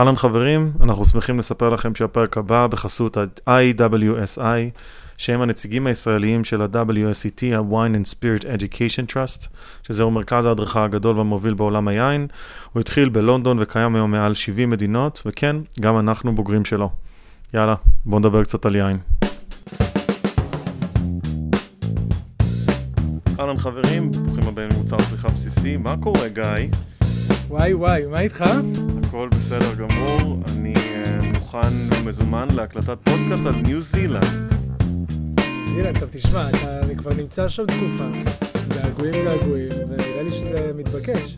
אהלן חברים, אנחנו שמחים לספר לכם שהפרק הבא בחסות ה-IWSI, שהם הנציגים הישראליים של ה-WSET, ה-Wine and Spirit Education Trust, שזהו מרכז ההדרכה הגדול והמוביל בעולם היין. הוא התחיל בלונדון וקיים היום מעל 70 מדינות, וכן, גם אנחנו בוגרים שלו. יאללה, בואו נדבר קצת על יין. אהלן חברים, ברוכים הבאים למוצר צריכה בסיסי, מה קורה גיא? וואי וואי, מה איתך? הכל בסדר גמור, אני uh, מוכן ומזומן להקלטת פודקאסט על ניו זילנד. זילנד, טוב תשמע, אתה, אני כבר נמצא שם תקופה, געגועים געגועים, ונראה לי שזה מתבקש.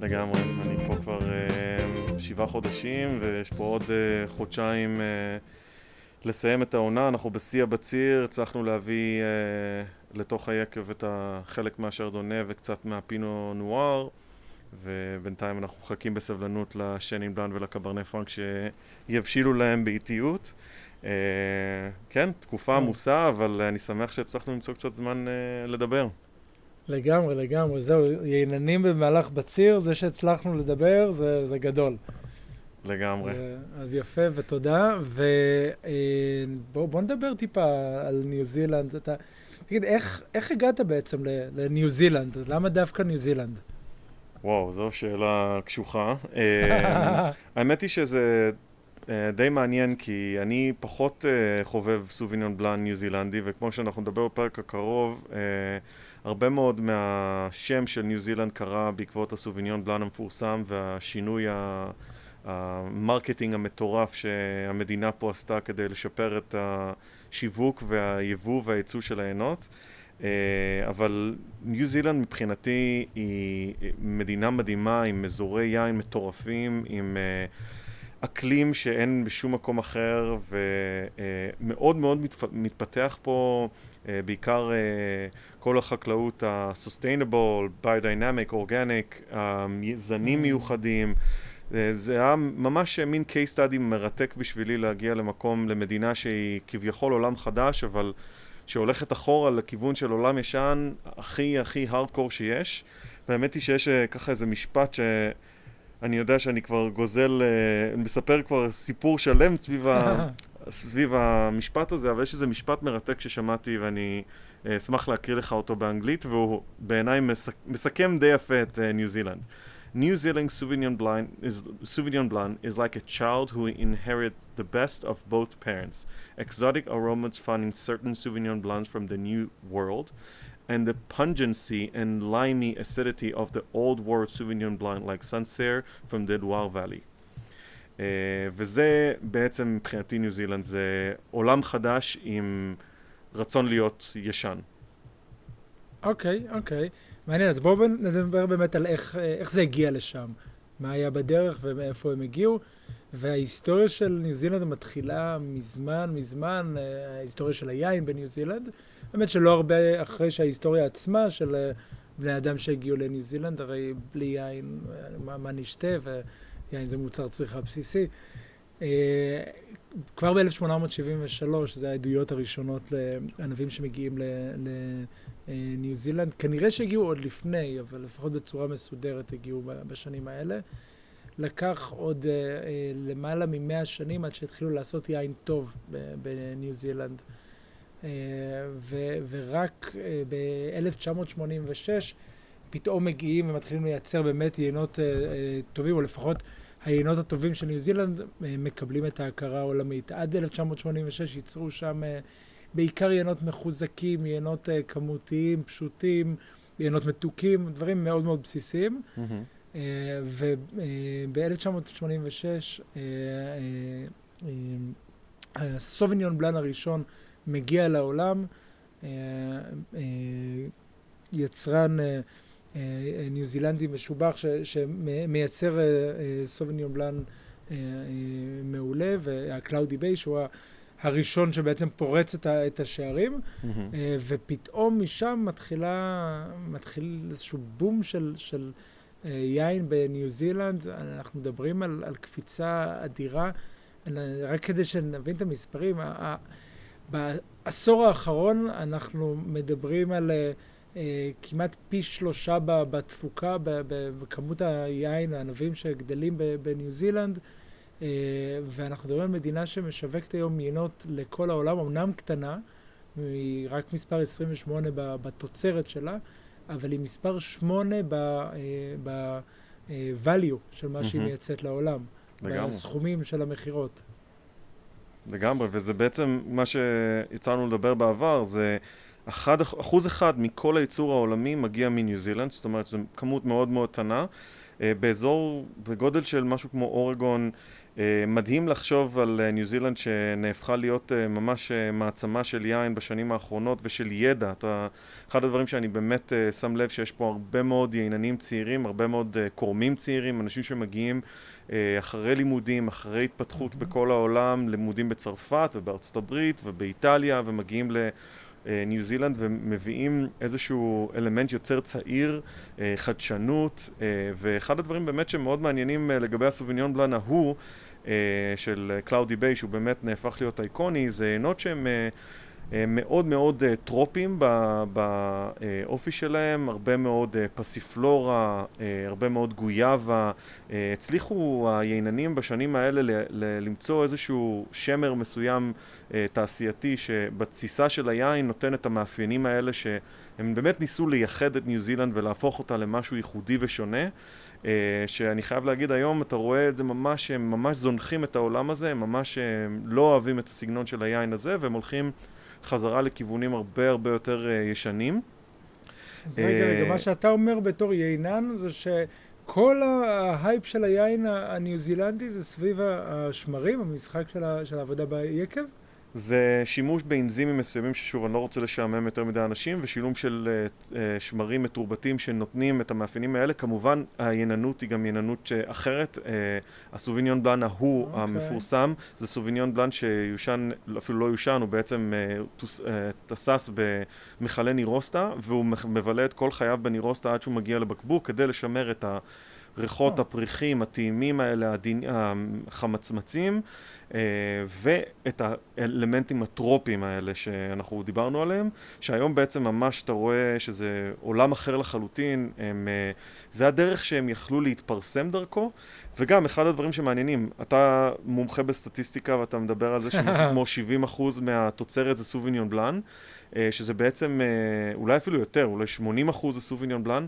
לגמרי, אני פה כבר uh, שבעה חודשים, ויש פה עוד uh, חודשיים uh, לסיים את העונה, אנחנו בשיא הבציר, הצלחנו להביא uh, לתוך היקב את החלק מהשרדונה וקצת מהפינו נואר. ובינתיים אנחנו מחכים בסבלנות לשנין בלאן ולקברני פרנק שיבשילו להם באיטיות. Uh, כן, תקופה עמוסה, אבל אני שמח שהצלחנו למצוא קצת זמן uh, לדבר. לגמרי, לגמרי. זהו, יננים במהלך בציר, זה שהצלחנו לדבר זה, זה גדול. לגמרי. Uh, אז יפה ותודה. ובואו uh, נדבר טיפה על ניו זילנד. אתה, תגיד, איך, איך הגעת בעצם לניו זילנד? למה דווקא ניו זילנד? וואו, זו שאלה קשוחה. אה, האמת היא שזה אה, די מעניין, כי אני פחות אה, חובב סוביניון בלאן ניו זילנדי, וכמו שאנחנו נדבר בפרק הקרוב, הרבה מאוד מהשם של ניו זילנד קרה בעקבות הסוביניון בלאן המפורסם והשינוי ה marketing המטורף שהמדינה פה עשתה כדי לשפר את השיווק והיבוא והייצוא של היינות. אה, אבל ניו זילנד מבחינתי היא מדינה מדהימה עם אזורי יין מטורפים, עם אה, אקלים שאין בשום מקום אחר ומאוד מאוד מתפתח פה בעיקר כל החקלאות ה-sustainable, biodynamic, organic, זנים mm. מיוחדים זה היה ממש מין case study מרתק בשבילי להגיע למקום, למדינה שהיא כביכול עולם חדש, אבל שהולכת אחורה לכיוון של עולם ישן הכי הכי הארדקור שיש. והאמת היא שיש אה, ככה איזה משפט שאני יודע שאני כבר גוזל, אה, מספר כבר סיפור שלם סביב, ה, סביב המשפט הזה, אבל יש איזה משפט מרתק ששמעתי ואני אה, אשמח להקריא לך אותו באנגלית, והוא בעיניי מסכם די יפה את ניו זילנד. New Zealand Sauvignon Blanc is, Sauvignon Blanc is like a child who inherits the best of both parents exotic aromas found in certain Sauvignon Blancs from the New World, and the pungency and limey acidity of the Old World Sauvignon Blanc like Sancerre from the Loire Valley. Uh, וזה בעצם מבחינתי ניו זילנד, זה עולם חדש עם רצון להיות ישן. אוקיי, okay, אוקיי. Okay. מעניין, אז בואו נדבר באמת על איך, איך זה הגיע לשם. מה היה בדרך ומאיפה הם הגיעו. וההיסטוריה של ניו זילנד מתחילה מזמן, מזמן, אה, ההיסטוריה של היין בניו זילנד. באמת שלא הרבה אחרי שההיסטוריה עצמה של אה, בני אדם שהגיעו לניו זילנד, הרי בלי יין, אה, מה, מה נשתה, ויין זה מוצר צריכה בסיסי. כבר ב-1873 זה העדויות הראשונות לענבים שמגיעים לניו זילנד. כנראה שהגיעו עוד לפני, אבל לפחות בצורה מסודרת הגיעו בשנים האלה. לקח עוד uh, למעלה ממאה שנים עד שהתחילו לעשות יין טוב בניו זילנד. ורק uh, ב-1986 פתאום מגיעים ומתחילים לייצר באמת יינות טובים, או לפחות היינות הטובים של ניו זילנד uh, מקבלים את ההכרה העולמית. עד 1986 ייצרו שם uh, בעיקר יינות מחוזקים, יינות uh, כמותיים, פשוטים, יינות מתוקים, דברים מאוד מאוד בסיסיים. Mm-hmm. וב-1986 הסוביניון בלאן הראשון מגיע לעולם, אה, אה, יצרן אה, ניו זילנדי משובח שמייצר סוביניון בלאן מעולה, והקלאודי ביי שהוא הראשון שבעצם פורץ את השערים, mm-hmm. ופתאום משם מתחילה, מתחיל איזשהו בום של, של יין בניו זילנד, אנחנו מדברים על, על קפיצה אדירה, רק כדי שנבין את המספרים, בעשור האחרון אנחנו מדברים על uh, כמעט פי שלושה בתפוקה, בכמות היין, הענבים שגדלים בניו זילנד, אה, ואנחנו מדברים על מדינה שמשווקת היום יינות לכל העולם, אמנם קטנה, היא רק מספר 28 בתוצרת שלה, אבל היא מספר 8 ב-value של מה שהיא מייצאת לעולם, לגמרי. בסכומים של המכירות. לגמרי, וזה בעצם מה שיצאנו לדבר בעבר, זה אחד, אחוז אחד מכל הייצור העולמי מגיע מניו זילנד, זאת אומרת זו כמות מאוד מאוד קטנה, אה, באזור, בגודל של משהו כמו אורגון, אה, מדהים לחשוב על אה, ניו זילנד שנהפכה להיות ממש מעצמה של יין בשנים האחרונות ושל ידע. אתה, אחד הדברים שאני באמת שם לב שיש פה הרבה מאוד ייננים צעירים, הרבה מאוד כורמים צעירים, אנשים שמגיעים אחרי לימודים, אחרי התפתחות mm-hmm. בכל העולם, לימודים בצרפת ובארצות הברית ובאיטליה ומגיעים ל... ניו זילנד ומביאים איזשהו אלמנט יוצר צעיר, אה, חדשנות, אה, ואחד הדברים באמת שמאוד מעניינים אה, לגבי הסוביניון בלאן ההוא של קלאודי ביי, שהוא באמת נהפך להיות אייקוני, זה יינות שהם מאוד מאוד אה, טרופים באופי שלהם, הרבה מאוד אה, פסיפלורה, הרבה מאוד גויאבה. הצליחו הייננים בשנים האלה למצוא איזשהו שמר מסוים תעשייתי שבתסיסה של היין נותן את המאפיינים האלה שהם באמת ניסו לייחד את ניו זילנד ולהפוך אותה למשהו ייחודי ושונה. שאני חייב להגיד היום, אתה רואה את זה ממש, הם ממש זונחים את העולם הזה, הם ממש לא אוהבים את הסגנון של היין הזה, והם הולכים חזרה לכיוונים הרבה הרבה יותר uh, ישנים. אז רגע, רגע, מה שאתה אומר בתור יינן זה שכל ההייפ של היין הניו זילנדי זה סביב השמרים, המשחק של העבודה ביקב? זה שימוש באנזימים מסוימים ששוב אני לא רוצה לשעמם יותר מדי אנשים ושילום של uh, uh, שמרים מתורבתים שנותנים את המאפיינים האלה כמובן העיננות היא גם עיננות אחרת uh, הסוביניון בלאן ההוא okay. אוקיי. המפורסם זה סוביניון בלאן שיושן אפילו לא יושן הוא בעצם תסס במכלי נירוסטה והוא מבלה את כל חייו בנירוסטה עד שהוא מגיע לבקבוק כדי לשמר את הריחות oh. הפריחים הטעימים האלה הדין, החמצמצים אה, ואת האלמנטים הטרופיים האלה שאנחנו דיברנו עליהם, שהיום בעצם ממש אתה רואה שזה עולם אחר לחלוטין, הם, אה, זה הדרך שהם יכלו להתפרסם דרכו, וגם אחד הדברים שמעניינים, אתה מומחה בסטטיסטיקה ואתה מדבר על זה שמשהו כמו 70% מהתוצרת זה סוביניון בלאן, אה, שזה בעצם אולי אפילו יותר, אולי 80% זה סוביניון בלאן.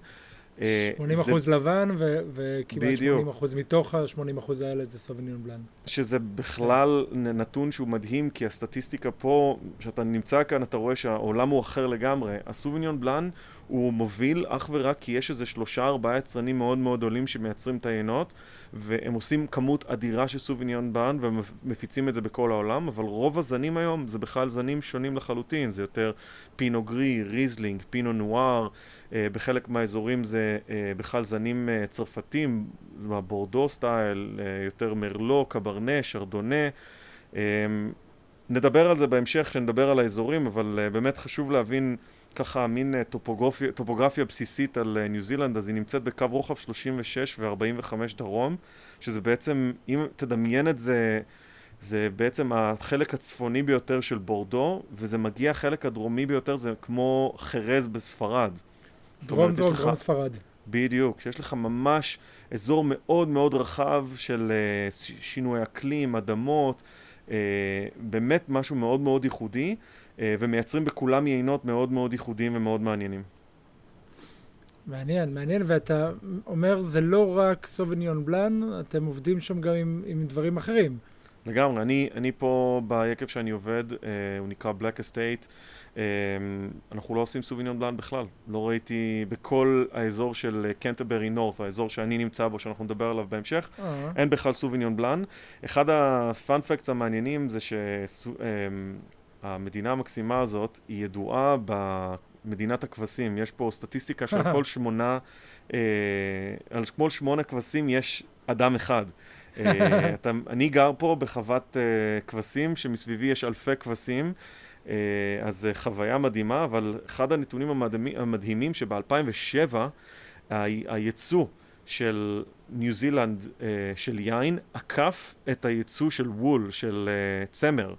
80 אה, אחוז זה... לבן, ו- וכמעט 80 אחוז מתוך ה-80 אחוז האלה זה סוביניון בלן. שזה בכלל נתון שהוא מדהים, כי הסטטיסטיקה פה, כשאתה נמצא כאן, אתה רואה שהעולם הוא אחר לגמרי. הסוביניון בלן הוא מוביל אך ורק כי יש איזה שלושה ארבעה יצרנים מאוד מאוד גדולים שמייצרים את היינות, והם עושים כמות אדירה של סוביניון בלן ומפיצים את זה בכל העולם, אבל רוב הזנים היום זה בכלל זנים שונים לחלוטין, זה יותר פינו גרי, ריזלינג, פינו נואר. אה, בחלק מהאזורים זה אה, בכלל זנים אה, צרפתים, בורדו style, יותר מרלו, קברנה, שרדונה. נדבר על זה בהמשך כשנדבר על האזורים, אבל באמת חשוב להבין ככה מין טופוגרפיה, טופוגרפיה בסיסית על ניו זילנד, אז היא נמצאת בקו רוחב 36 ו-45 דרום, שזה בעצם, אם תדמיין את זה, זה בעצם החלק הצפוני ביותר של בורדו, וזה מגיע החלק הדרומי ביותר, זה כמו חרז בספרד. דרום דרום, דרום ספרד. בדיוק, שיש לך ממש אזור מאוד מאוד רחב של uh, שינוי אקלים, אדמות, באמת משהו מאוד מאוד ייחודי, ומייצרים בכולם יינות מאוד מאוד ייחודיים ומאוד מעניינים. מעניין, מעניין, ואתה אומר זה לא רק סוביניון בלאן, אתם עובדים שם גם עם, עם דברים אחרים. לגמרי, אני, אני פה ביקב שאני עובד, uh, הוא נקרא Black Estate, אמ, אנחנו לא עושים סוביניון בלאן בכלל. לא ראיתי בכל האזור של קנטברי נורת', האזור שאני נמצא בו, שאנחנו נדבר עליו בהמשך, uh-huh. אין בכלל סוביניון בלאן. אחד הפאנפקטס המעניינים זה שהמדינה אמ, המקסימה הזאת היא ידועה במדינת הכבשים. יש פה סטטיסטיקה של כל שמונה, אה, על כל שמונה כבשים יש אדם אחד. אה, אתה, אני גר פה בחוות אה, כבשים שמסביבי יש אלפי כבשים. אה, אז זה חוויה מדהימה, אבל אחד הנתונים המדהימים שב-2007 הייצוא של ניו זילנד אה, של יין עקף את הייצוא של וול, של אה, צמר.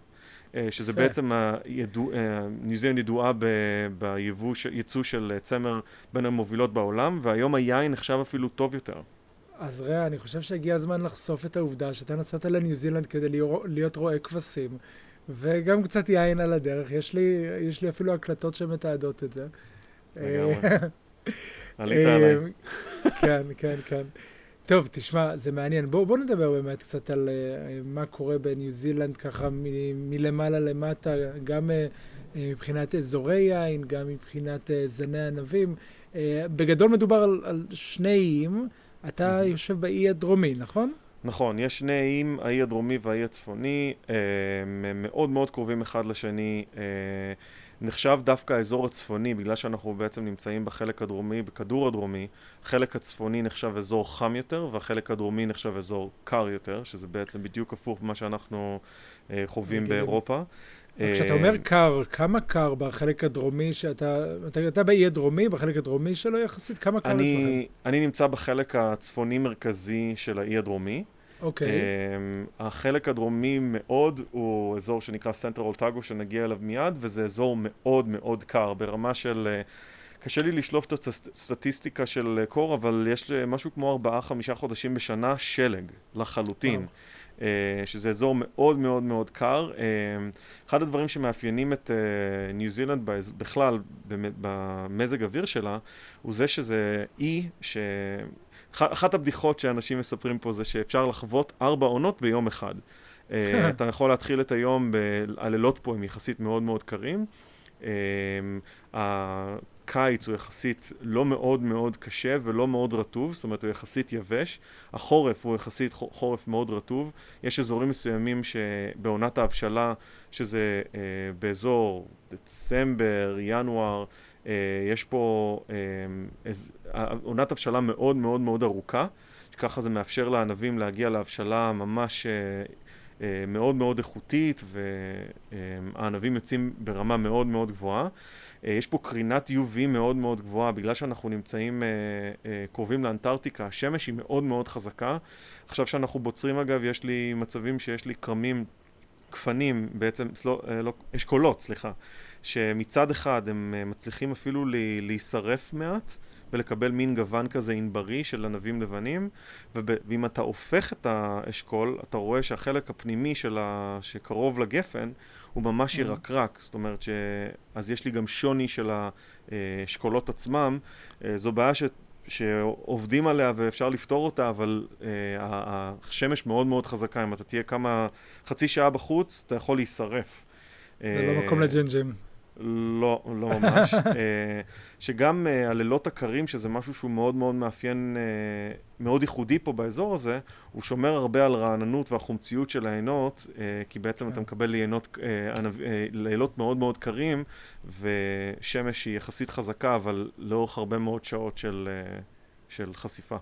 שזה בעצם הידוע, ניו זילנד ידועה בייצוא של צמר בין המובילות בעולם, והיום היין נחשב אפילו טוב יותר. אז ראה, אני חושב שהגיע הזמן לחשוף את העובדה שאתה נסעת לניו זילנד כדי להיות רועה כבשים, וגם קצת יין על הדרך. יש לי, יש לי אפילו הקלטות שמתעדות את זה. לגמרי. עלית עליי. כן, כן, כן. טוב, תשמע, זה מעניין. בואו בוא נדבר באמת קצת על uh, מה קורה בניו זילנד, ככה מ- מלמעלה למטה, גם uh, מבחינת אזורי יין, גם מבחינת uh, זני ענבים. Uh, בגדול מדובר על, על שני איים. אתה mm-hmm. יושב באי הדרומי, נכון? נכון, יש שני איים, האי הדרומי והאי הצפוני, הם מאוד מאוד קרובים אחד לשני. נחשב דווקא האזור הצפוני, בגלל שאנחנו בעצם נמצאים בחלק הדרומי, בכדור הדרומי, החלק הצפוני נחשב אזור חם יותר, והחלק הדרומי נחשב אזור קר יותר, שזה בעצם בדיוק הפוך ממה שאנחנו אה, חווים רגילים. באירופה. כשאתה אומר אה, קר, כמה קר בחלק הדרומי שאתה, אתה, אתה באי הדרומי, בחלק הדרומי שלו יחסית, כמה קר אצלכם? אני נמצא בחלק הצפוני-מרכזי של האי הדרומי. אוקיי. Okay. Um, החלק הדרומי מאוד הוא אזור שנקרא סנטרל אוטגו שנגיע אליו מיד, וזה אזור מאוד מאוד קר, ברמה של... Uh, קשה לי לשלוף את הסטטיסטיקה של קור, אבל יש משהו כמו 4-5 חודשים בשנה שלג לחלוטין. Wow. שזה אזור מאוד מאוד מאוד קר. אחד הדברים שמאפיינים את ניו זילנד בכלל במזג אוויר שלה, הוא זה שזה אי ש... אחת הבדיחות שאנשים מספרים פה זה שאפשר לחוות ארבע עונות ביום אחד. אה, אתה יכול להתחיל את היום, הלילות פה הם יחסית מאוד מאוד קרים. אה, הקיץ הוא יחסית לא מאוד מאוד קשה ולא מאוד רטוב, זאת אומרת הוא יחסית יבש. החורף הוא יחסית חורף מאוד רטוב. יש אזורים מסוימים שבעונת ההבשלה, שזה אה, באזור דצמבר, ינואר, יש פה אה, עונת הבשלה מאוד מאוד מאוד ארוכה, שככה זה מאפשר לענבים להגיע להבשלה ממש אה, מאוד מאוד איכותית, והענבים יוצאים ברמה מאוד מאוד גבוהה. יש פה קרינת UV מאוד מאוד גבוהה, בגלל שאנחנו נמצאים קרובים לאנטארקטיקה, השמש היא מאוד מאוד חזקה. עכשיו שאנחנו בוצרים אגב, יש לי מצבים שיש לי כרמים, גפנים, בעצם, סלו, לא, אשכולות, סליחה, שמצד אחד הם אה, מצליחים אפילו להישרף מעט ולקבל מין גוון כזה ענברי של ענבים לבנים ואם אתה הופך את האשכול אתה רואה שהחלק הפנימי של ה... שקרוב לגפן הוא ממש mm-hmm. ירקרק זאת אומרת ש... אז יש לי גם שוני של האשכולות עצמם אה, זו בעיה ש... שעובדים עליה ואפשר לפתור אותה, אבל אה, השמש מאוד מאוד חזקה, אם אתה תהיה כמה, חצי שעה בחוץ, אתה יכול להישרף. זה לא מקום לג'ינג'ים. לא, לא ממש. אה, שגם uh, הלילות הקרים, שזה משהו שהוא מאוד מאוד מאפיין, uh, מאוד ייחודי פה באזור הזה, הוא שומר הרבה על רעננות והחומציות של העינות, כי בעצם אתה כן. מקבל לילות, לילות מאוד מאוד קרים, ושמש היא יחסית חזקה, אבל לאורך הרבה מאוד שעות של, של חשיפה.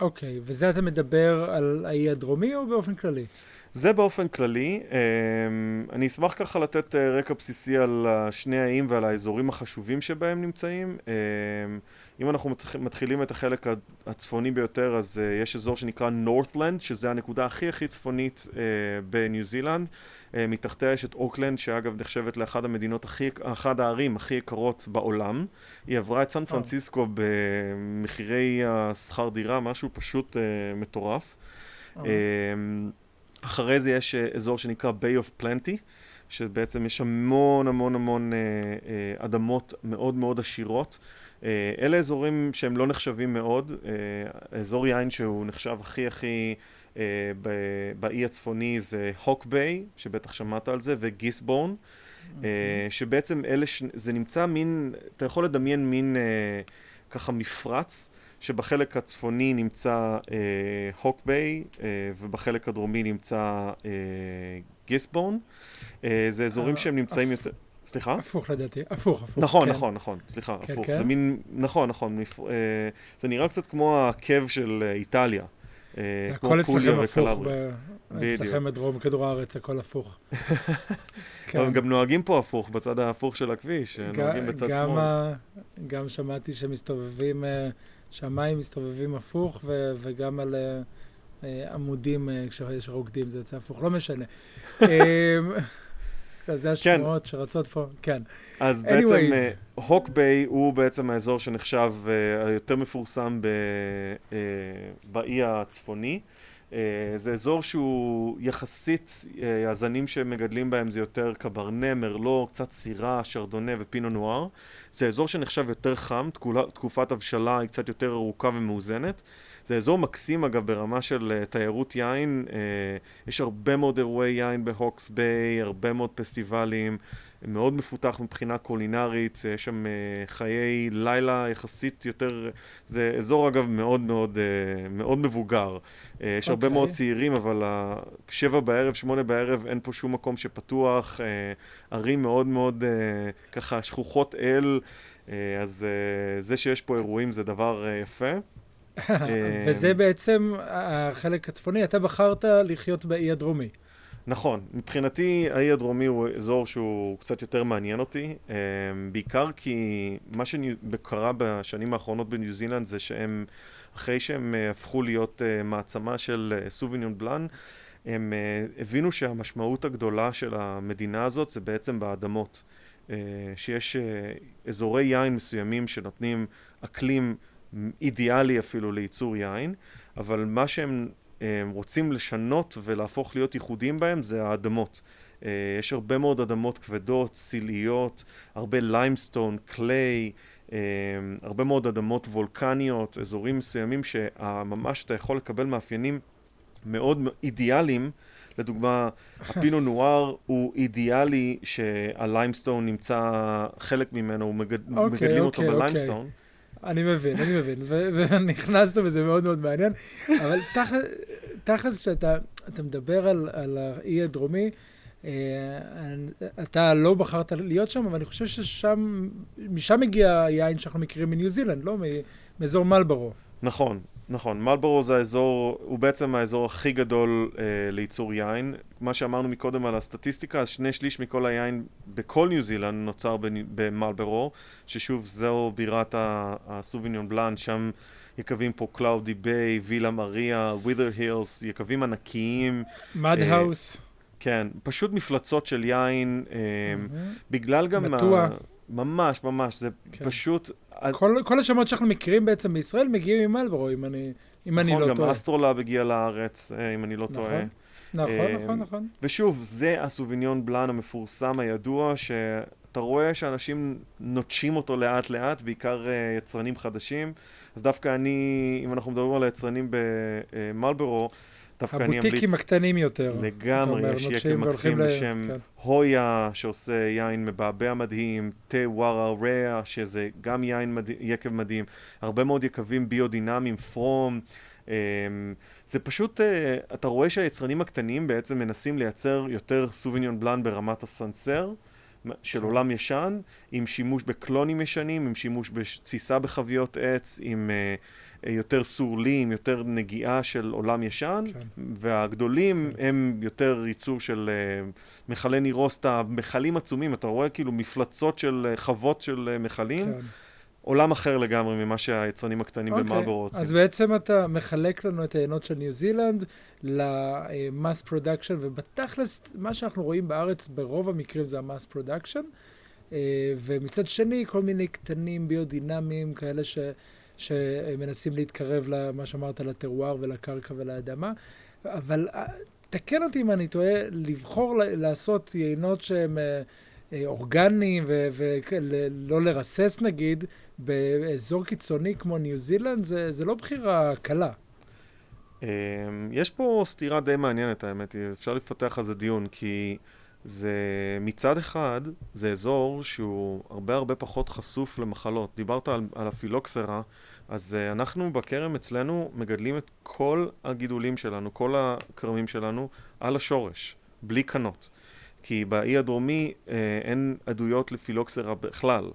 אוקיי, okay, וזה אתה מדבר על האי הדרומי או באופן כללי? זה באופן כללי. אמ, אני אשמח ככה לתת אה, רקע בסיסי על שני האיים ועל האזורים החשובים שבהם נמצאים. אמ, אם אנחנו מתחילים את החלק הצפוני ביותר, אז אה, יש אזור שנקרא נורת'לנד, שזה הנקודה הכי הכי צפונית אה, בניו זילנד. מתחתיה יש את אוקלנד, שאגב נחשבת לאחד המדינות הכי, אחת הערים הכי יקרות בעולם. היא עברה את סן פרנסיסקו במחירי השכר דירה, משהו פשוט מטורף. אחרי זה יש אה, אזור שנקרא Bay of Plenty, שבעצם יש המון המון המון אה, אה, אדמות מאוד מאוד עשירות. אלה אזורים שהם לא נחשבים מאוד, אזור יין שהוא נחשב הכי הכי באי הצפוני זה הוק ביי, שבטח שמעת על זה, וגיסבורן, שבעצם אלה. זה נמצא מין, אתה יכול לדמיין מין ככה מפרץ. שבחלק הצפוני נמצא אה, הוק ביי אה, ובחלק הדרומי נמצא אה, גיסבון. אה, זה אזורים אה, שהם נמצאים יותר... סליחה? הפוך לדעתי, הפוך, הפוך. נכון, כן. נכון, נכון, סליחה, כן, הפוך. כן. זה מין, נכון, נכון, מפ... אה, זה נראה קצת כמו העקב של אה, איטליה. אה, הכל אצלכם הפוך, אצלכם בדרום כדור הארץ, הכל הפוך. כן. הם גם נוהגים פה הפוך, בצד ההפוך של הכביש, נוהגים בצד שמאל. גם שמעתי שמסתובבים... שהמים מסתובבים הפוך ו- וגם על uh, עמודים uh, כשיש רוקדים זה יוצא הפוך, לא משנה. אמ, זה השמועות כן. שרצות פה, כן. אז Anyways. בעצם הוקס ביי הוא בעצם האזור שנחשב היותר מפורסם ב, באי הצפוני. אה, זה אזור שהוא יחסית, אה, הזנים שמגדלים בהם זה יותר קברנה, מרלו, קצת סירה, שרדונה ופינו נואר. זה אזור שנחשב יותר חם, תקופת הבשלה היא קצת יותר ארוכה ומאוזנת. זה אזור מקסים אגב ברמה של uh, תיירות יין, uh, יש הרבה מאוד אירועי יין בהוקס ביי, הרבה מאוד פסטיבלים, מאוד מפותח מבחינה קולינרית, יש שם uh, חיי לילה יחסית יותר, זה אזור אגב מאוד מאוד, uh, מאוד מבוגר. Uh, יש okay. הרבה מאוד אוקיי. צעירים, אבל שבע בערב, שמונה בערב, אין פה שום מקום שפתוח, uh, ערים מאוד מאוד uh, ככה שכוחות אל, uh, אז uh, זה שיש פה אירועים זה דבר uh, יפה. וזה בעצם החלק הצפוני, אתה בחרת לחיות באי הדרומי. נכון, מבחינתי האי הדרומי הוא אזור שהוא קצת יותר מעניין אותי, אמ, בעיקר כי מה שקרה בשנים האחרונות בניו זילנד זה שהם, אחרי שהם אה, הפכו להיות אה, מעצמה של אה, סוביניון בלאן, הם הבינו שהמשמעות הגדולה של המדינה הזאת זה בעצם באדמות, שיש אזורי יין מסוימים שנותנים אקלים אידיאלי אפילו לייצור יין, אבל מה שהם הם רוצים לשנות ולהפוך להיות ייחודיים בהם זה האדמות. אה, יש הרבה מאוד אדמות כבדות, סילטיות, הרבה limestone, clay, הרבה מאוד אדמות וולקניות, אזורים מסוימים שממש אתה יכול לקבל מאפיינים מאוד אידיאליים. לדוגמה, הפינו נואר הוא אידיאלי שה limestone נמצא חלק ממנו, מגד... okay, אוקיי, מגדלים okay, אותו okay. אוקיי, אוקיי. ב limestone. Okay. אני מבין, אני מבין, ונכנסת וזה מאוד מאוד מעניין, אבל תכלס כשאתה מדבר על, על האי הדרומי, אה, אתה לא בחרת להיות שם, אבל אני חושב ששם, משם מגיע היין שאנחנו מכירים מניו זילנד, לא? מאזור מלברו. נכון, נכון, מלבורו זה האזור, הוא בעצם האזור הכי גדול אה, לייצור יין. מה שאמרנו מקודם על הסטטיסטיקה, אז שני שליש מכל היין בכל ניו זילנד נוצר במלבורו, ששוב זהו בירת הסוביניון בלאן, שם יקבים כמו קלאודי ביי, וילה מריה, ווית'ר הילס, יקבים ענקיים. מאד האוס. אה, כן, פשוט מפלצות של יין, אה, mm-hmm. בגלל גם... מאטואה. ממש, ממש, זה כן. פשוט... כל, כל השמות שאנחנו מכירים בעצם בישראל מגיעים ממלבורו, אם אני, אם אני נכון, לא טועה. נכון, גם אסטרולאב הגיע לארץ, אה, אם אני לא נכון, טועה. נכון, אה, נכון, נכון. ושוב, זה הסוביניון בלאן המפורסם, הידוע, שאתה רואה שאנשים נוטשים אותו לאט לאט, בעיקר אה, יצרנים חדשים. אז דווקא אני, אם אנחנו מדברים על היצרנים במלברו, דווקא אני אמליץ... הבוטיקים הקטנים יותר. לגמרי, יש יקב מקסים בשם כן. הויה, שעושה יין מבעבע מדהים, תה ווארה ריאה, שזה גם יין מד... יקב מדהים, הרבה מאוד יקבים ביודינמיים, פרום. Um, זה פשוט, uh, אתה רואה שהיצרנים הקטנים בעצם מנסים לייצר יותר סוביניון בלאן ברמת הסנסר. של כן. עולם ישן, עם שימוש בקלונים ישנים, עם שימוש בתסיסה בחביות עץ, עם uh, יותר סורלים, יותר נגיעה של עולם ישן, כן. והגדולים כן. הם יותר ייצור של uh, מכלי נירוסטה, מכלים עצומים, אתה רואה כאילו מפלצות של uh, חוות של uh, מכלים. כן. עולם אחר לגמרי ממה שהיצרנים הקטנים okay. אוקיי. במלבורו רוצים. אז בעצם אתה מחלק לנו את היינות של ניו זילנד ל mass production, ובתכלס, מה שאנחנו רואים בארץ ברוב המקרים זה ה mass production, ומצד שני, כל מיני קטנים ביודינמיים כאלה ש... שמנסים להתקרב למה שאמרת, לטרואר ולקרקע ולאדמה. אבל אה, תקן אותי אם אני טועה, לבחור לעשות יינות שהם אה, אה, אורגניים ולא לרסס נגיד, באזור קיצוני כמו ניו זילנד, זה, זה לא בחירה קלה. יש פה סתירה די מעניינת, האמת היא, אפשר לפתח על זה דיון, כי זה מצד אחד, זה אזור שהוא הרבה הרבה פחות חשוף למחלות. דיברת על, על הפילוקסרה, אז uh, אנחנו בכרם אצלנו מגדלים את כל הגידולים שלנו, כל הכרמים שלנו, על השורש, בלי קנות. כי באי הדרומי uh, אין עדויות לפילוקסרה בכלל.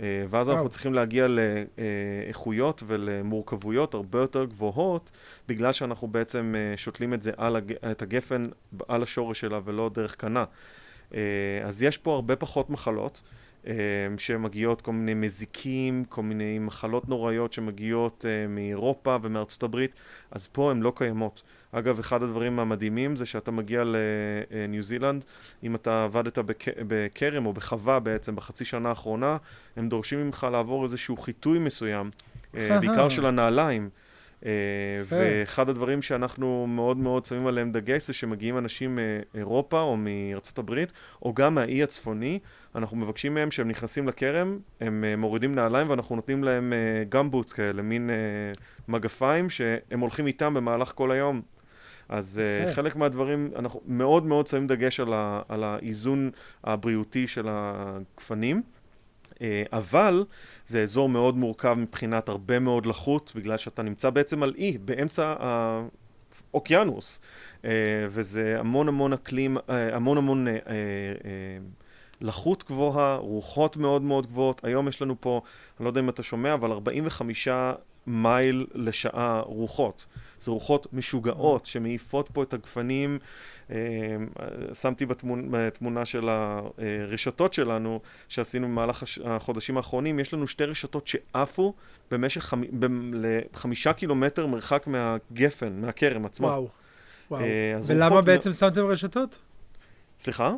Uh, ואז. אנחנו צריכים להגיע לאיכויות ולמורכבויות הרבה יותר גבוהות, בגלל שאנחנו בעצם uh, שותלים את זה על הג... את הגפן על השורש שלה ולא דרך קנה. Uh, אז יש פה הרבה פחות מחלות. אה, שמגיעות כל מיני מזיקים, כל מיני מחלות נוראיות שמגיעות אה, מאירופה ומארצות הברית, אז פה הן לא קיימות. אגב, אחד הדברים המדהימים זה שאתה מגיע לניו זילנד, אם אתה עבדת. בכרם או בחווה בעצם בחצי שנה האחרונה, הם דורשים ממך לעבור איזשהו חיטוי מסוים, אה, בעיקר של הנעליים. אה, ואחד הדברים שאנחנו מאוד מאוד שמים עליהם דגש זה שמגיעים אנשים מאירופה או מארצות הברית, או גם מהאי הצפוני, אנחנו מבקשים מהם שהם נכנסים לכרם, הם אה, מורידים נעליים ואנחנו נותנים להם גמבוטס כאלה, מין מגפיים שהם הולכים איתם במהלך כל היום. אז uh, חלק מהדברים, אנחנו מאוד מאוד שמים דגש על, ה, על האיזון הבריאותי של הגפנים. Uh, אבל זה אזור מאוד מורכב מבחינת הרבה מאוד לחות, בגלל שאתה נמצא בעצם על אי, באמצע האוקיינוס, uh, וזה המון המון אקלים, uh, המון המון לחות גבוהה, רוחות מאוד מאוד גבוהות. היום יש לנו פה, אני לא יודע אם אתה שומע, אבל 45 מייל לשעה רוחות. זה רוחות משוגעות שמעיפות פה את הגפנים. אה, שמתי בתמונה של הרשתות שלנו שעשינו במהלך החודשים האחרונים, יש לנו שתי רשתות שעפו במשך חמ... לחמישה קילומטר מרחק מהגפן, מהכרם עצמו. וואו, וואו. אה, ולמה בעצם שמתם רשתות? סליחה?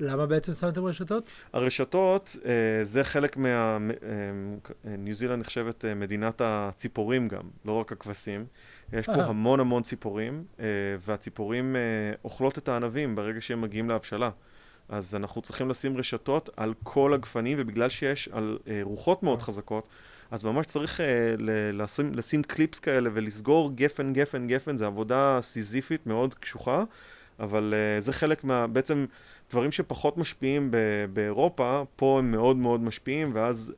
למה בעצם שמתם רשתות? הרשתות, אה, זה חלק מה... ניו זילנד נחשבת מדינת הציפורים גם, לא רק הכבשים. יש פה המון המון ציפורים, והציפורים אוכלות את הענבים ברגע שהם מגיעים להבשלה. אז אנחנו צריכים לשים רשתות על כל הגפנים, ובגלל שיש על רוחות מאוד חזקות, אז ממש צריך uh, לשים, לשים קליפס כאלה ולסגור גפן, גפן, גפן, זו עבודה סיזיפית מאוד קשוחה, אבל uh, זה חלק מה... בעצם דברים שפחות משפיעים באירופה, פה הם מאוד מאוד משפיעים, ואז...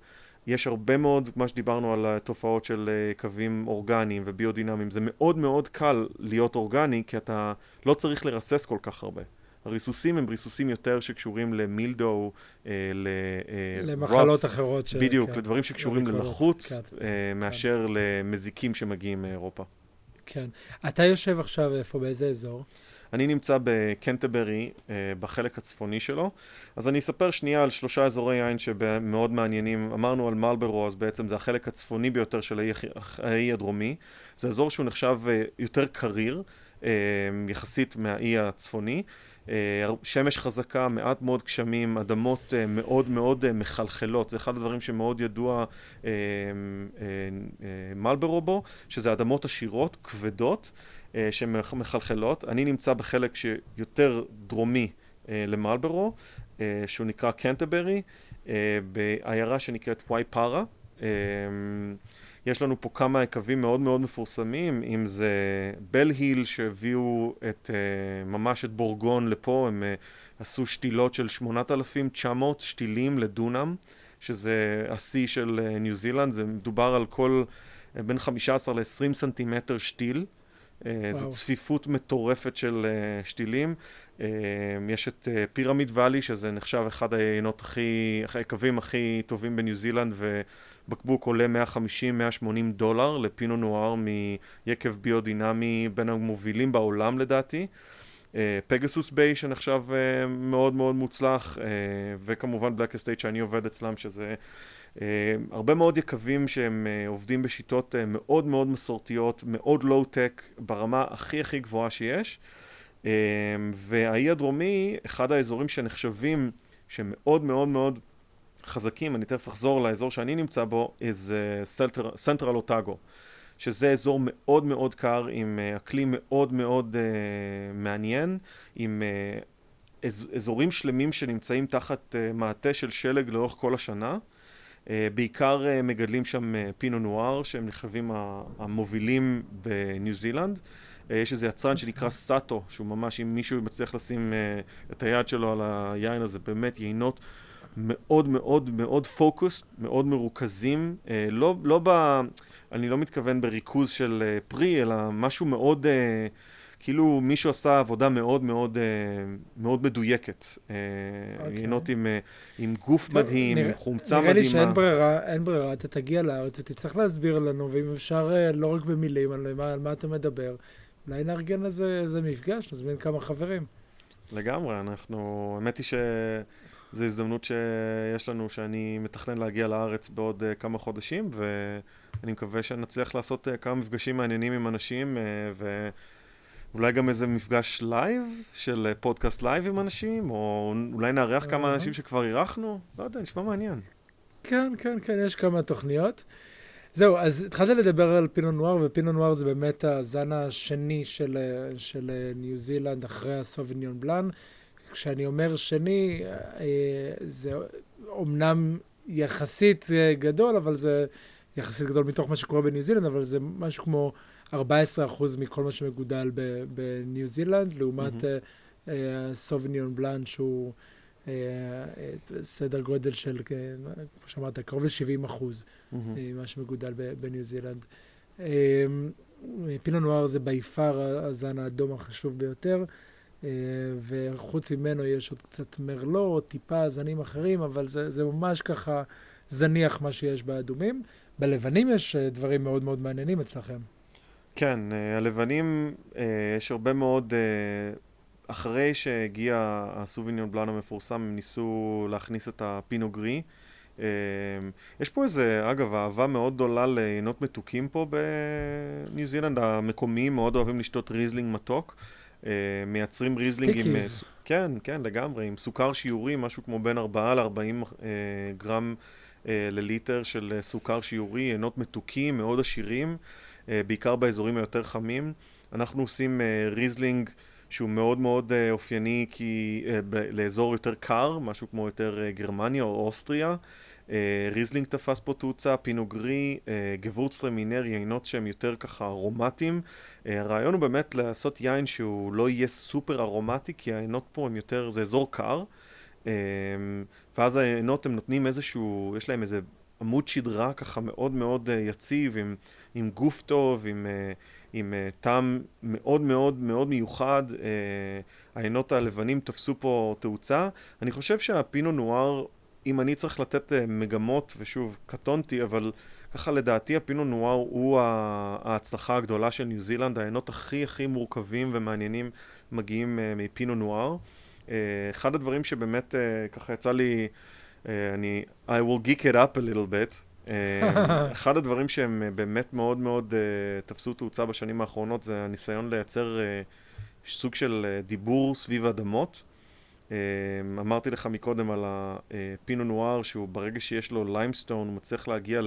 יש הרבה מאוד, מה שדיברנו על התופעות של אה, קווים אורגניים וביודינמיים, זה מאוד מאוד קל להיות אורגני, כי אתה לא צריך לרסס כל כך הרבה. הריסוסים הם ריסוסים יותר שקשורים למילדו, אה, ל... אה, למחלות אחרות. ש... בדיוק, כן. לדברים שקשורים ללחות, כן, אה, כן. מאשר כן. למזיקים שמגיעים מאירופה. כן. אתה יושב עכשיו איפה, באיזה אזור? אני נמצא בקנטברי, אה, בחלק הצפוני שלו. אז אני אספר שנייה על שלושה אזורי יין שמאוד מעניינים. אמרנו על מלברו, אז בעצם זה החלק הצפוני ביותר של האי, הדרומי. זה אזור שהוא נחשב אה, יותר קריר, אה, יחסית מהאי הצפוני. שמש חזקה, מעט מאוד גשמים, אדמות מאוד מאוד מחלחלות, זה אחד הדברים שמאוד ידוע מלברו בו, שזה אדמות עשירות, כבדות, שמחלחלות. אני נמצא בחלק שיותר דרומי אה, למלברו, אה, שהוא נקרא קנטברי, בעיירה שנקראת וואי פארה. יש לנו פה כמה יקבים מאוד מאוד מפורסמים, אם זה בל היל שהביאו את, ממש את בורגון לפה, הם עשו שתילות של 8,900 שתילים לדונם, שזה השיא של ניו זילנד, זה מדובר על כל בין 15 ל-20 סנטימטר שתיל. אה, זו צפיפות מטורפת של uh, שתילים. Uh, יש את פירמיד ואלי, שזה נחשב אחד היינות הכי, היקבים הכי טובים בניו זילנד, ובקבוק עולה 150-180 דולר לפינו נואר מיקב ביודינמי, בין המובילים בעולם לדעתי. Pegasus Bay שנחשב מאוד מאוד מוצלח, וכמובן Black Estate שאני עובד אצלם, שזה הרבה מאוד יקבים שהם uh, עובדים בשיטות uh, מאוד מאוד מסורתיות, מאוד לואו-טק, ברמה הכי הכי גבוהה שיש. והאי הדרומי, אחד האזורים שנחשבים שמאוד מאוד מאוד חזקים, אני תכף אחזור לאזור שאני נמצא בו, is סנטרל אוטאגו, שזה אזור מאוד מאוד קר, עם אקלים מאוד מאוד uh, מעניין, עם uh, אז, אזורים שלמים שנמצאים תחת uh, מעטה של שלג לאורך כל השנה. אה, בעיקר אה, מגדלים שם אה, פינו נואר, שהם נחשבים המובילים בניו זילנד. יש איזה יצרן שנקרא Sato, שהוא ממש, אם מישהו מצליח לשים את היד שלו על היין הזה, באמת יינות מאוד מאוד מאוד פוקוס, מאוד מרוכזים. לא, לא ב... אני לא מתכוון בריכוז של פרי, אלא משהו מאוד... כאילו מישהו עשה עבודה מאוד מאוד אה, מאוד מדויקת. Okay. יינות עם, עם גוף טוב, מדהים, נרא, עם חומצה נראה מדהימה. נראה לי שאין ברירה, אין ברירה, אתה תגיע לארץ ותצטרך להסביר לנו, ואם אפשר אה, לא רק במילים על מה, על מה אתה מדבר, אולי נארגן איזה, איזה מפגש, נזמין כמה חברים. לגמרי, אנחנו, האמת היא ש... זו הזדמנות שיש לנו, שאני מתכנן להגיע לארץ בעוד uh, כמה חודשים, ואני מקווה שנצליח לעשות uh, כמה מפגשים מעניינים עם אנשים, uh, ואולי גם איזה מפגש לייב, של פודקאסט לייב עם אנשים, או אולי נארח כמה אנשים שכבר אירחנו, לא יודע, נשמע מעניין. כן, כן, כן, יש כמה תוכניות. זהו, אז התחלת לדבר על פינו נואר, ופינו נואר זה באמת הזן השני של, של ניו זילנד אחרי הסוביניון בלאן. כשאני אומר שני, אה, זה אומנם יחסית אה, גדול, אבל זה יחסית גדול מתוך מה שקורה בניו זילנד, אבל זה משהו כמו 14% מכל מה שמגודל בניו זילנד, לעומת mm-hmm. סוביניון בלאן שהוא סדר גודל של, כמו שאמרת, קרוב ל-70 אחוז mm-hmm. ממה שמגודל בניו זילנד. פינו נואר זה בי פאר הזן האדום החשוב ביותר. אה, וחוץ ממנו יש עוד קצת מרלו, טיפה זנים אחרים, אבל זה, זה ממש ככה זניח מה שיש באדומים. בלבנים יש אה, דברים מאוד מאוד מעניינים אצלכם. כן, אה, הלבנים, יש הרבה מאוד, אחרי שהגיע הסוביניון בלאן המפורסם, הם ניסו להכניס את הפינו גרי. יש פה איזה, אגב, אהבה מאוד גדולה ליינות מתוקים פה בניו זילנד, המקומיים מאוד אוהבים לשתות ריזלינג מתוק. אה, מייצרים ריזלינג עם... כן, כן, לגמרי, עם סוכר שיורי, משהו כמו בין 4 ל-40 אה, גרם אה, לליטר של סוכר שיורי, יינות מתוקים, מאוד עשירים, בעיקר באזורים היותר חמים. אנחנו עושים ריזלינג שהוא מאוד מאוד אופייני כי, לאזור יותר קר, משהו כמו יותר גרמניה או אוסטריה. אה, ריזלינג תפס פה תאוצה, פינוגרי, אה, גוורצטרמינר, יינות שהם יותר ככה ארומטיים. אה, הרעיון הוא באמת לעשות יין שהוא לא יהיה סופר ארומטי, כי היינות פה הם יותר, זה אזור קר. ואז היינות הם נותנים איזשהו, יש להם איזה עמוד שדרה ככה מאוד מאוד יציב, עם, עם גוף טוב, עם, עם טעם מאוד מאוד מאוד מיוחד. העיינות הלבנים תפסו פה תאוצה. אני חושב שהפינו נואר אם אני צריך לתת מגמות, ושוב, קטונתי, אבל ככה לדעתי הפינו נואר הוא ההצלחה הגדולה של ניו זילנד, העיינות הכי הכי מורכבים ומעניינים מגיעים מפינו נואר. אחד הדברים שבאמת ככה יצא לי, אני, I will geek it up a little bit. Uh, אחד הדברים שהם uh, באמת מאוד מאוד uh, תפסו תאוצה בשנים האחרונות זה הניסיון לייצר סוג של דיבור סביב אדמות. אמ, אמרתי לך מקודם על הפינו נואר, שהוא ברגע שיש לו limestone, הוא מצליח להגיע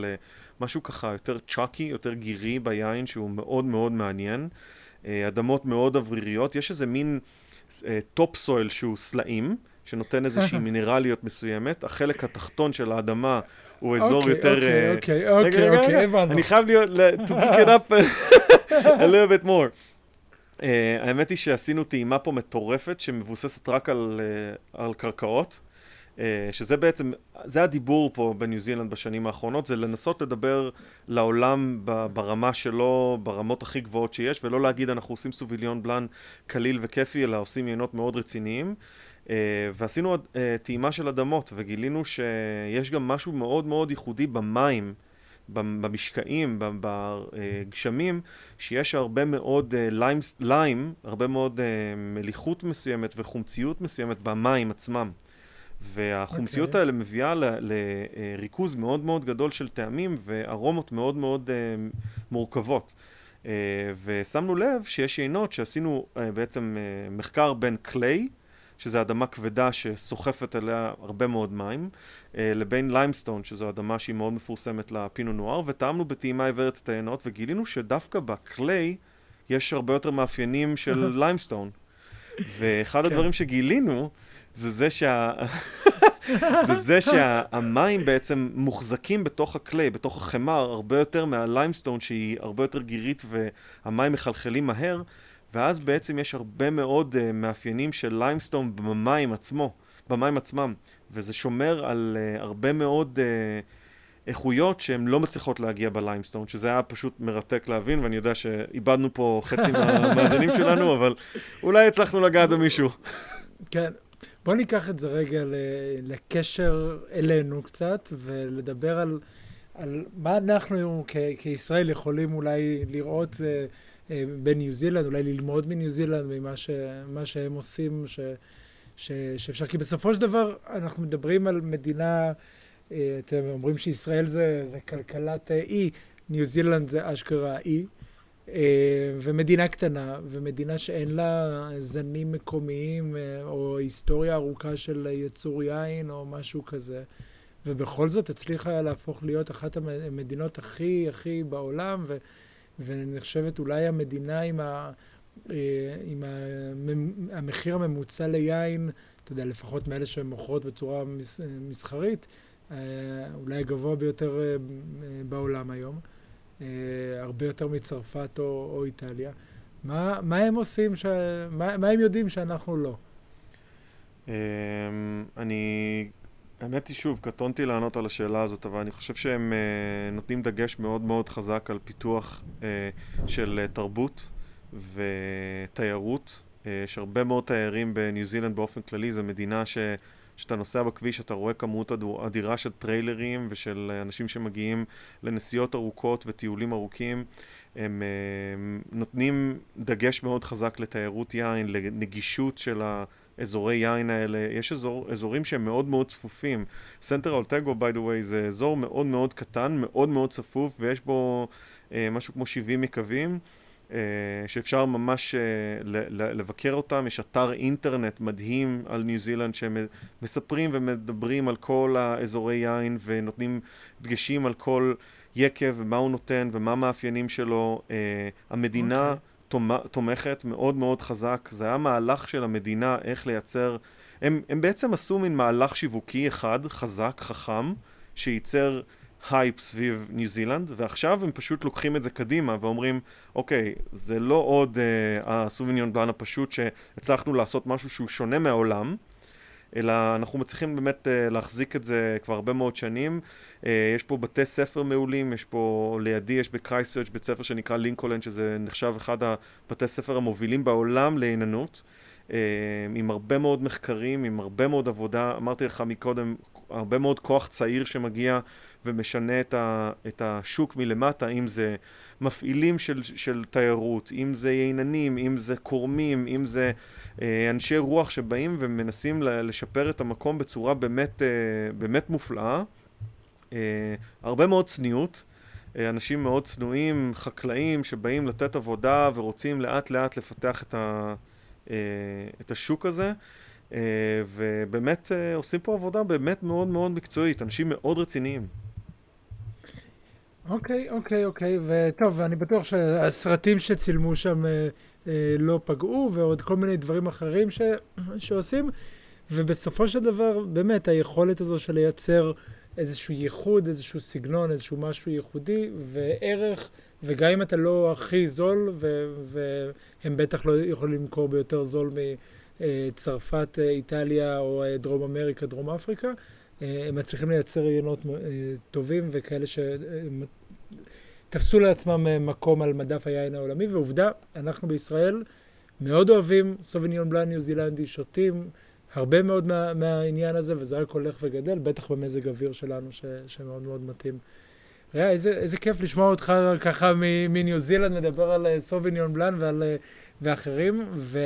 למשהו ככה יותר צ'אקי, יותר גירי ביין, שהוא מאוד מאוד מעניין. אה, אדמות מאוד אווריריות, יש איזה מין top אה, soil שהוא סלעים, שנותן איזושהי מינרליות מסוימת. החלק התחתון של האדמה הוא אזור אוקיי, יותר... אוקיי, אוקיי, אוקיי, אוקיי, הבנו. אני חייב להיות, to geek it up a little bit more. Uh, האמת היא שעשינו טעימה פה מטורפת שמבוססת רק על, uh, על קרקעות, uh, שזה בעצם, זה הדיבור פה בניו זילנד בשנים האחרונות, זה לנסות לדבר לעולם ברמה שלו, ברמות הכי גבוהות שיש, ולא להגיד אנחנו עושים סוביליון בלאן קליל וכיפי, אלא עושים יינות מאוד רציניים. Uh, ועשינו uh, טעימה של אדמות, וגילינו שיש גם משהו מאוד מאוד ייחודי במים. במשקעים, בגשמים, שיש הרבה מאוד ליים, אה, ליים, הרבה מאוד אה, מליחות מסוימת וחומציות מסוימת במים עצמם. והחומציות okay. אוקיי. האלה מביאה לריכוז מאוד מאוד גדול של טעמים וארומות מאוד מאוד מורכבות. ושמנו לב שיש יינות שעשינו בעצם מחקר בין clay, שזה אדמה כבדה שסוחפת אליה הרבה מאוד מים, אה, לבין limestone, שזו אדמה שהיא מאוד מפורסמת לפינו נואר, וטעמנו בטעימה עיוורת את היינות, וגילינו שדווקא ב clay יש הרבה יותר מאפיינים של limestone. ואחד כן. הדברים שגילינו זה זה שה... זה זה שהמים בעצם מוחזקים בתוך ה clay, בתוך החמר, הרבה יותר מה limestone שהיא הרבה יותר גירית והמים מחלחלים מהר, ואז בעצם יש הרבה מאוד uh, מאפיינים של limestone במים עצמו, במים עצמם, וזה שומר על uh, הרבה מאוד uh, איכויות שהן לא מצליחות להגיע ב limestone, שזה היה פשוט מרתק להבין, ואני יודע שאיבדנו פה חצי מהמאזינים שלנו, אבל אולי הצלחנו לגעת במישהו. כן. בוא ניקח את זה רגע לקשר אלינו קצת, ולדבר על, על מה אנחנו כ- כישראל יכולים אולי לראות אה, בניו זילנד, אולי ללמוד מניו זילנד, ממה ש, שהם עושים, ש, ש, שאפשר, כי בסופו של דבר אנחנו מדברים על מדינה, אה, אתם אומרים שישראל זה, זה כלכלת אי, ניו זילנד זה אשכרה אי. ומדינה קטנה, ומדינה שאין לה זנים מקומיים או היסטוריה ארוכה של יצור יין או משהו כזה. ובכל זאת הצליחה להפוך להיות אחת המדינות הכי הכי בעולם, ו, ונחשבת אולי המדינה עם, ה, אה, עם המחיר הממוצע ליין, אתה יודע, לפחות מאלה שמוכרות בצורה מסחרית, אה, אולי הגבוה ביותר אה, בעולם היום, הרבה יותר מצרפת או, או איטליה. מה, מה הם עושים, ש... מה, מה הם יודעים שאנחנו לא? אני האמת היא שוב, קטונתי לענות על השאלה הזאת, אבל אני חושב שהם uh, נותנים דגש מאוד מאוד חזק על פיתוח uh, של uh, תרבות ותיירות. Uh, יש הרבה מאוד תיירים בניו זילנד באופן כללי, זו מדינה ש... כשאתה נוסע בכביש אתה רואה כמות אדירה של טריילרים ושל אנשים שמגיעים לנסיעות ארוכות וטיולים ארוכים. הם uh, נותנים דגש מאוד חזק לתיירות יין, לנגישות של ה... אזורי יין האלה, יש אזור, אזורים שהם מאוד מאוד צפופים. סנטרל אוטאגו, by the way, זה אזור מאוד מאוד קטן, מאוד מאוד צפוף, ויש בו אה, משהו כמו 70 יקבים. אה, שאפשר ממש אה, לבקר אותם, יש אתר אינטרנט מדהים על ניו זילנד שמספרים ומדברים על כל האזורי יין ונותנים דגשים על כל יקב ומה הוא נותן ומה המאפיינים שלו. אה, המדינה okay. תומכת מאוד מאוד חזק, זה היה מהלך של המדינה איך לייצר, הם, הם בעצם עשו מין מהלך שיווקי אחד, חזק, חכם, שייצר הייפ סביב ניו זילנד, ועכשיו הם פשוט לוקחים את זה קדימה ואומרים, אוקיי, זה לא עוד אה, הסוביניון בלאן הפשוט שהצלחנו לעשות משהו שהוא שונה מהעולם, אלא אנחנו מצליחים באמת uh, להחזיק את זה כבר הרבה מאוד שנים. Uh, יש פה בתי ספר מעולים, יש פה לידי, יש בקרייסטצ'רץ' בית ספר שנקרא לינקולן, שזה נחשב אחד הבתי ספר המובילים בעולם לייננות. Uh, עם הרבה מאוד מחקרים, עם הרבה מאוד עבודה, אמרתי לך מקודם, הרבה מאוד כוח צעיר שמגיע ומשנה את, ה, את השוק מלמטה, אם זה מפעילים של, של תיירות, אם זה ייננים, אם זה קורמים, אם זה אה, אנשי רוח שבאים ומנסים לשפר את המקום בצורה באמת, אה, באמת מופלאה. אה, הרבה מאוד צניעות. אה, אנשים מאוד צנועים, חקלאים שבאים לתת עבודה ורוצים לאט לאט לפתח את, ה, אה, את השוק הזה. אה, ובאמת אה, עושים פה עבודה באמת מאוד מאוד מקצועית, אנשים מאוד רציניים. אוקיי, אוקיי, אוקיי, וטוב, אני בטוח שהסרטים שצילמו שם אה, לא פגעו, ועוד כל מיני דברים אחרים ש, שעושים, ובסופו של דבר, באמת, היכולת הזו של לייצר איזשהו ייחוד, איזשהו סגנון, איזשהו משהו ייחודי, וערך, וגם אם אתה לא הכי זול, ו, והם בטח לא יכולים למכור ביותר זול מצרפת, אה, איטליה או אה, דרום אמריקה, דרום אפריקה, אה, הם מצליחים לייצר רעיונות טובים וכאלה שתפסו לעצמם מקום על מדף היין העולמי, ועובדה, אנחנו בישראל מאוד אוהבים סוביניון בלאן ניו זילנדי, שותים הרבה מאוד מה, מהעניין הזה, וזה רק הולך וגדל, בטח במזג אוויר שלנו, ש, שמאוד מאוד מתאים. ראה, איזה, איזה כיף לשמוע אותך ככה מניו זילנד מדבר על סוביניון בלאן ועל, ואחרים, ו...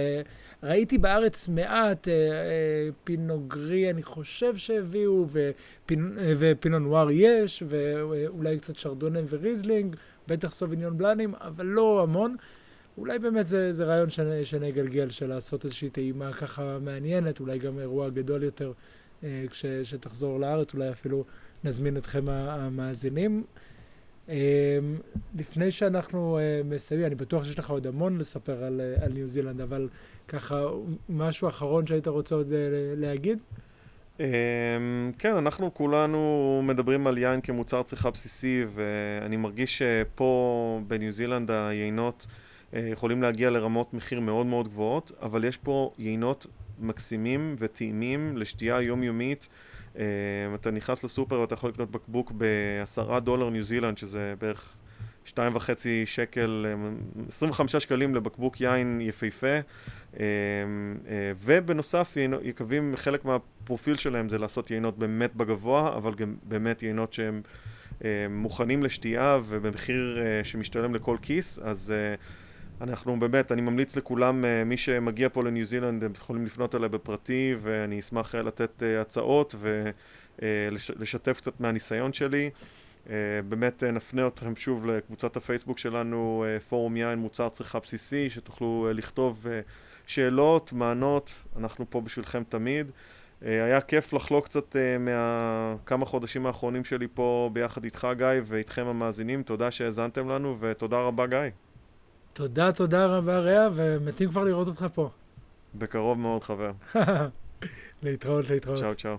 ראיתי בארץ מעט, אה, אה, פינוגרי אני חושב שהביאו, ופינ, אה, ופינו נואר יש, ואולי קצת שרדונה וריזלינג, בטח סוביניון בלאנים, אבל לא המון. אולי באמת זה, זה רעיון שנגלגל, של לעשות איזושהי טעימה ככה מעניינת, אולי גם אירוע גדול יותר אה, כשתחזור לארץ, אולי אפילו נזמין אתכם המאזינים. אמ, לפני שאנחנו אה, מסיימים, אני בטוח שיש לך עוד המון לספר על, אה, על ניו זילנד, אבל ככה משהו אחרון שהיית רוצה עוד אה, להגיד? אמ, כן, אנחנו כולנו מדברים על יין כמוצר צריכה בסיסי, ואני מרגיש שפה בניו זילנד היינות יכולים להגיע לרמות מחיר מאוד מאוד גבוהות, אבל יש פה יינות מקסימים וטעימים לשתייה יומיומית. Um, אתה נכנס לסופר ואתה יכול לקנות בקבוק בעשרה דולר ניו זילנד, שזה בערך שתיים וחצי שקל, 25 שקלים לבקבוק יין יפהפה. Um, uh, ובנוסף, יקבים, חלק מהפרופיל שלהם זה לעשות יינות באמת בגבוה, אבל גם באמת יינות שהם uh, מוכנים לשתייה ובמחיר uh, שמשתלם לכל כיס, אז uh, אנחנו באמת, אני ממליץ לכולם, אה, מי שמגיע פה לניו זילנד, הם יכולים לפנות אליי בפרטי, ואני אשמח אה, לתת אה, הצעות ולשתף קצת מהניסיון שלי. באמת נפנה אתכם שוב לקבוצת הפייסבוק שלנו, פורום יין מוצר צריכה בסיסי, שתוכלו לכתוב שאלות, מענות, אנחנו פה בשבילכם תמיד. היה כיף לחלוק קצת מכמה חודשים האחרונים שלי פה ביחד איתך, גיא, ואיתכם המאזינים. תודה שהאזנתם לנו, ותודה רבה, גיא. תודה, תודה רבה, רע, ומתים כבר לראות אותך פה. בקרוב מאוד, חבר. להתראות, להתראות. צ'או, צ'או.